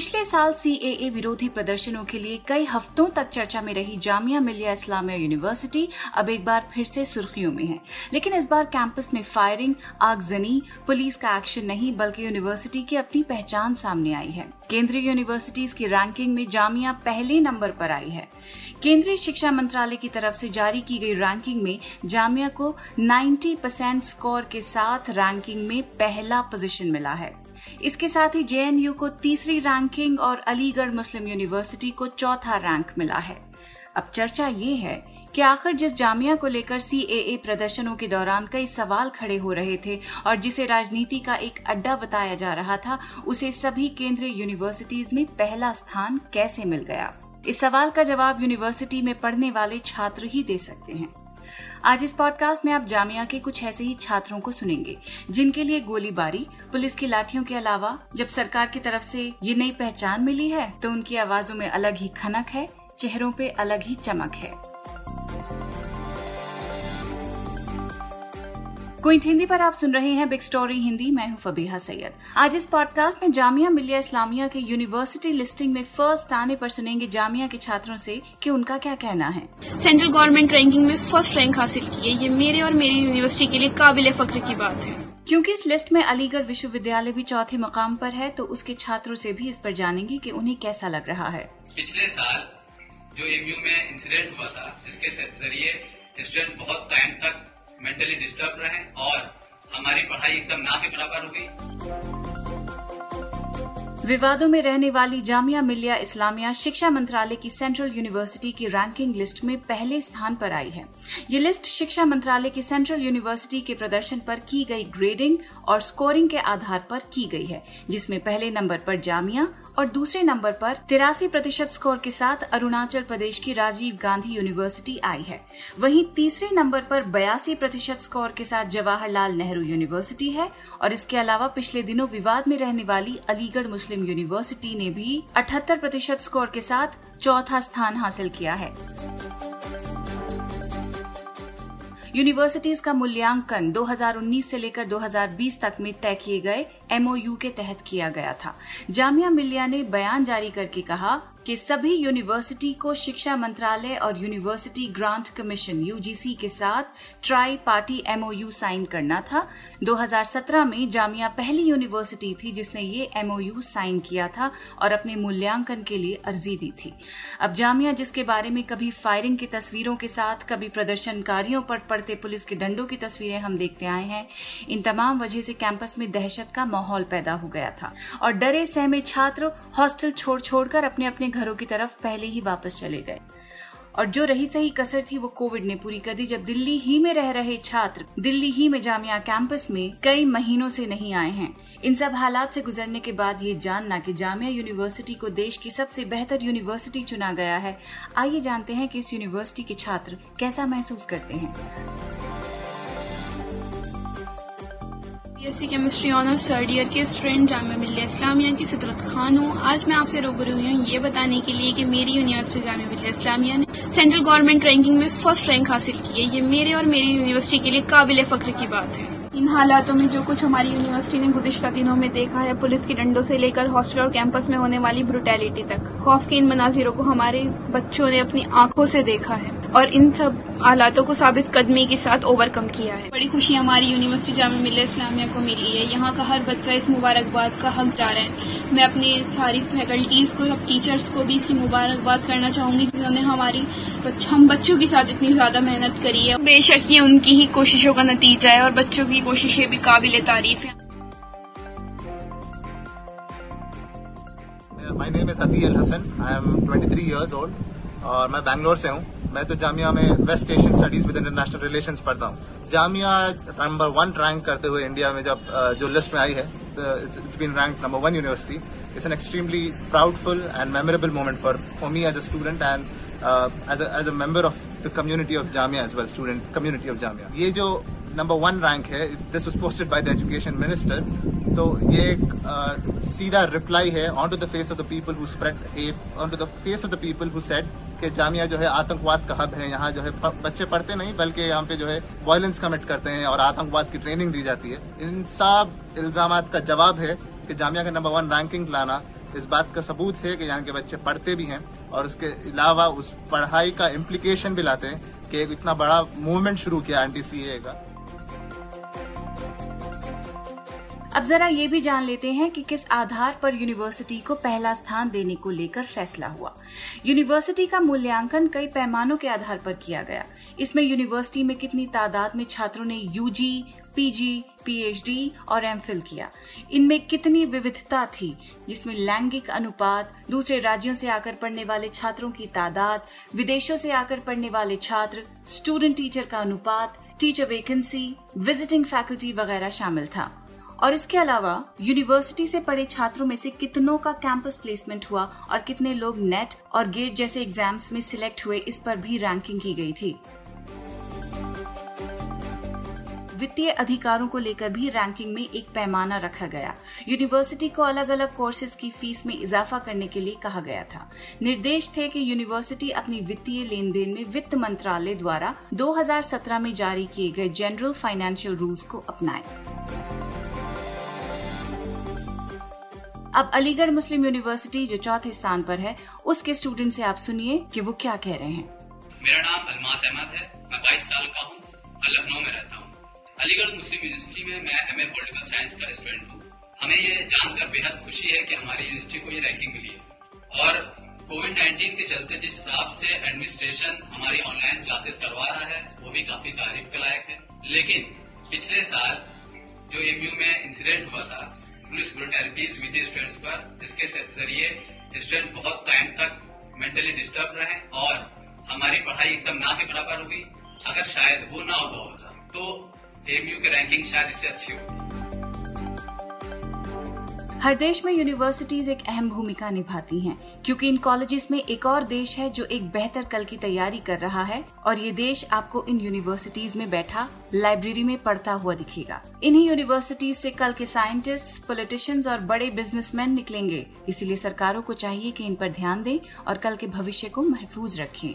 पिछले साल सीएए विरोधी प्रदर्शनों के लिए कई हफ्तों तक चर्चा में रही जामिया मिलिया इस्लामिया यूनिवर्सिटी अब एक बार फिर से सुर्खियों में है। लेकिन इस बार कैंपस में फायरिंग, आगजनी, पुलिस का एक्शन नहीं, बल्कि यूनिवर्सिटी की अपनी पहचान सामने आई है। केंद्रीय यूनिवर्सिटीज की रैंकिंग में जामिया पहले नंबर पर आई है। केंद्रीय शिक्षा मंत्रालय की तरफ़ से जारी की गई रैंकिंग में जामिया को 90 परसेंट स्कोर के साथ रैंकिंग में पहला पोजीशन मिला है। इसके साथ ही जेएनयू को तीसरी रैंकिंग और अलीगढ़ मुस्लिम यूनिवर्सिटी को चौथा रैंक मिला है। अब चर्चा ये है कि आखिर जिस जामिया को लेकर सीएए प्रदर्शनों के दौरान कई सवाल खड़े हो रहे थे और जिसे राजनीति का एक अड्डा बताया जा रहा था, उसे सभी केंद्रीय यूनिवर्सिटीज में पहला स्थान कैसे मिल गया? इस सवाल का जवाब यूनिवर्सिटी में पढ़ने वाले छात्र ही दे सकते हैं। आज इस पॉडकास्ट में आप जामिया के कुछ ऐसे ही छात्रों को सुनेंगे, जिनके लिए गोलीबारी, पुलिस की लाठियों के अलावा, जब सरकार की तरफ़ से ये नई पहचान मिली है तो उनकी आवाजों में अलग ही खनक है, चेहरों पे अलग ही चमक है। क्विंट हिंदी पर आप सुन रहे हैं बिग स्टोरी हिंदी मैं हूँ फबीहा सैयद। आज इस पॉडकास्ट में जामिया मिलिया इस्लामिया के यूनिवर्सिटी लिस्टिंग में फ़र्स्ट आने पर सुनेंगे जामिया के छात्रों से कि उनका क्या कहना है। सेंट्रल गवर्नमेंट रैंकिंग में फ़र्स्ट रैंक हासिल की है। ये मेरे और मेरी यूनिवर्सिटी के लिए काबिल फख्र की बात है। क्योंकि इस लिस्ट में अलीगढ़ विश्वविद्यालय भी चौथे मकाम पर है तो उसके छात्रों से भी इस पर जानेंगे कि उन्हें कैसा लग रहा है। पिछले साल जो एमयू में इंसिडेंट हुआ था जिसके ज़रिए स्टूडेंट बहुत टाइम तक मेंटली डिस्टर्ब रहे और हमारी पढ़ाई एकदम ना के बराबर हो गई। विवादों में रहने वाली जामिया मिलिया इस्लामिया शिक्षा मंत्रालय की सेंट्रल यूनिवर्सिटी की रैंकिंग लिस्ट में पहले स्थान पर आई है। ये लिस्ट शिक्षा मंत्रालय की सेंट्रल यूनिवर्सिटी के प्रदर्शन पर की गई ग्रेडिंग और स्कोरिंग के आधार पर की गई है, जिसमें पहले नंबर पर जामिया और दूसरे नंबर पर तिरासी प्रतिशत स्कोर के साथ अरुणाचल प्रदेश की राजीव गांधी यूनिवर्सिटी आई है। वहीं तीसरे नंबर पर बयासी प्रतिशत स्कोर के साथ जवाहरलाल नेहरू यूनिवर्सिटी है और इसके अलावा पिछले दिनों विवाद में रहने वाली अलीगढ़ मुस्लिम यूनिवर्सिटी ने भी अठहत्तर प्रतिशत स्कोर के साथ चौथा स्थान हासिल किया है। यूनिवर्सिटीज का मूल्यांकन 2019 से लेकर 2020 तक में तय किए गए एमओयू के तहत किया गया था। जामिया मिलिया ने बयान जारी करके कहा कि सभी यूनिवर्सिटी को शिक्षा मंत्रालय और यूनिवर्सिटी ग्रांट कमीशन यूजीसी के साथ ट्राई पार्टी एमओयू साइन करना था। 2017 में जामिया पहली यूनिवर्सिटी थी जिसने ये एमओयू साइन किया था और अपने मूल्यांकन के लिए अर्जी दी थी। अब जामिया जिसके बारे में कभी फायरिंग की तस्वीरों के साथ, कभी प्रदर्शनकारियों पर पड़ते पुलिस के डंडों की तस्वीरें हम देखते आए हैं। इन तमाम वजह से कैंपस में दहशत का माहौल पैदा हो गया था। और डरे सहमे छात्र हॉस्टल छोड़ छोड़कर अपने अपने घरों की तरफ़ पहले ही वापस चले गए। और जो रही सही कसर थी, वो कोविड ने पूरी कर दी। जब दिल्ली ही में रह रहे छात्र, दिल्ली ही में जामिया कैंपस में कई महीनों से नहीं आए हैं। इन सब हालात से गुजरने के बाद ये जानना कि जामिया यूनिवर्सिटी को देश की सबसे बेहतर यूनिवर्सिटी चुना गया है। आइए जानते हैं कि इस यूनिवर्सिटी के छात्र कैसा महसूस करते हैं। BSc chemistry honours third year के स्टूडेंट जामिया मिलिया इस्लामिया की सिदरत खान हूँ। आज मैं आपसे रूबरू हुई हूँ ये बताने के लिए कि मेरी यूनिवर्सिटी जामिया मिलिया इस्लामिया ने सेंट्रल गवर्नमेंट रैंकिंग में फ़र्स्ट रैंक हासिल की है। ये मेरे और मेरी यूनिवर्सिटी के लिए काबिल फख्र की बात है। इन हालातों में जो कुछ हमारी यूनिवर्सिटी ने गुजशत दिनों में देखा है, पुलिस के डंडों से लेकर हॉस्टल और कैंपस में होने वाली ब्रुटैलिटी तक, खौफ के इन मनाजिरों को हमारे बच्चों ने अपनी आँखों से देखा है। और इन सब हालातों को साबित कदमी के साथ ओवरकम किया है। बड़ी खुशी हमारी यूनिवर्सिटी जाम मिले इस्लामिया को मिली है। यहाँ का हर बच्चा इस मुबारकबाद का हकदार है। मैं अपनी सारी फैकल्टीज को टीचर्स को भी इसकी मुबारकबाद करना चाहूँगी जिन्होंने हमारी हम बच्चों के साथ इतनी ज़्यादा मेहनत करी है। बेशक ये उनकी ही कोशिशों का नतीजा है और बच्चों की कोशिशें भी काबिल तारीफ़ है। My name is Adi Al Hassan. I am 23 years old. और मैं बैंगलोर से हूँ। मैं तो जामिया में West Asian studies with international relation पढ़ता हूँ। जामिया नंबर वन रैंक करते हुए इंडिया में जब जो लिस्ट में आई है it's been rank number one university it's an extremely proudful and memorable moment for for me as a student and as a member of the community of Jamia as well student community of Jamia ये जो number one rank है. This was posted by the education minister तो ये एक सीधा reply है on to the face of the people who spread on to the face of the people who said कि जामिया जो है आतंकवाद का हब है. यहाँ जो है बच्चे पढ़ते नहीं, बल्कि यहाँ पे जो है वायलेंस कमिट करते हैं और आतंकवाद की ट्रेनिंग दी जाती है. इन सब इल्ज़ाम का जवाब है कि जामिया का नंबर वन रैंकिंग लाना इस बात का सबूत है कि यहाँ के बच्चे पढ़ते भी हैं और उसके अलावा उस पढ़ाई का इम्प्लीकेशन भी लाते हैं कि इतना बड़ा मूवमेंट शुरू किया सी का. अब जरा ये भी जान लेते हैं कि किस आधार पर यूनिवर्सिटी को पहला स्थान देने को लेकर फैसला हुआ। यूनिवर्सिटी का मूल्यांकन कई पैमानों के आधार पर किया गया। इसमें यूनिवर्सिटी में कितनी तादाद में छात्रों ने यूजी पीजी पीएचडी और एमफिल किया। इनमें कितनी विविधता थी, जिसमें लैंगिक अनुपात, दूसरे राज्यों से आकर पढ़ने वाले छात्रों की तादाद, विदेशों से आकर पढ़ने वाले छात्र स्टूडेंट टीचर का अनुपात टीचर वैकेंसी विजिटिंग फैकल्टी वगैरह शामिल था। और इसके अलावा यूनिवर्सिटी से पढ़े छात्रों में से कितनों का कैंपस प्लेसमेंट हुआ और कितने लोग नेट और गेट जैसे एग्ज़ाम्स में सिलेक्ट हुए, इस पर भी रैंकिंग की गई थी। वित्तीय अधिकारों को लेकर भी रैंकिंग में एक पैमाना रखा गया। यूनिवर्सिटी को अलग अलग कोर्सेज की फ़ीस में इजाफा करने के लिए कहा गया था। निर्देश थे कि यूनिवर्सिटी अपनी वित्तीय लेन देन में वित्त मंत्रालय द्वारा 2017 में जारी किए गए जनरल फाइनेंशियल रूल्स को अपनाए। अब अलीगढ़ मुस्लिम यूनिवर्सिटी जो चौथे स्थान पर है, उसके स्टूडेंट से आप सुनिए कि वो क्या कह रहे हैं। मेरा नाम अलमास अहमद है, मैं 22 साल का हूँ लखनऊ में रहता हूँ। अलीगढ़ मुस्लिम यूनिवर्सिटी में मैं एम ए पोलिटिकल साइंस का स्टूडेंट हूँ। हमें ये जानकर बेहद खुशी है कि हमारी यूनिवर्सिटी को ये रैंकिंग मिली है। और कोविड 19 के चलते जिस हिसाब से एडमिनिस्ट्रेशन हमारी ऑनलाइन क्लासेस करवा रहा है, वो भी काफ़ी तारीफ़ के लायक है। लेकिन पिछले साल जो एमयू में इंसिडेंट हुआ था पुलिस ब्रुटैलिटीज विद स्टूडेंट्स पर। जिसके ज़रिए स्टूडेंट बहुत टाइम तक मेंटली डिस्टर्ब रहे और हमारी पढ़ाई एकदम ना के बराबर हुई। अगर शायद वो ना हुआ होता तो एमयू की रैंकिंग शायद इससे अच्छी होती। हर देश में यूनिवर्सिटीज एक अहम भूमिका निभाती हैं, क्योंकि इन कॉलेजेस में एक और देश है जो एक बेहतर कल की तैयारी कर रहा है, और ये देश आपको इन यूनिवर्सिटीज में बैठा लाइब्रेरी में पढ़ता हुआ दिखेगा। इन्हीं यूनिवर्सिटीज से कल के साइंटिस्ट पॉलिटिशियंस और बड़े बिजनेसमैन निकलेंगे, इसीलिए सरकारों को चाहिए कि इन पर ध्यान दें और कल के भविष्य को महफूज रखें।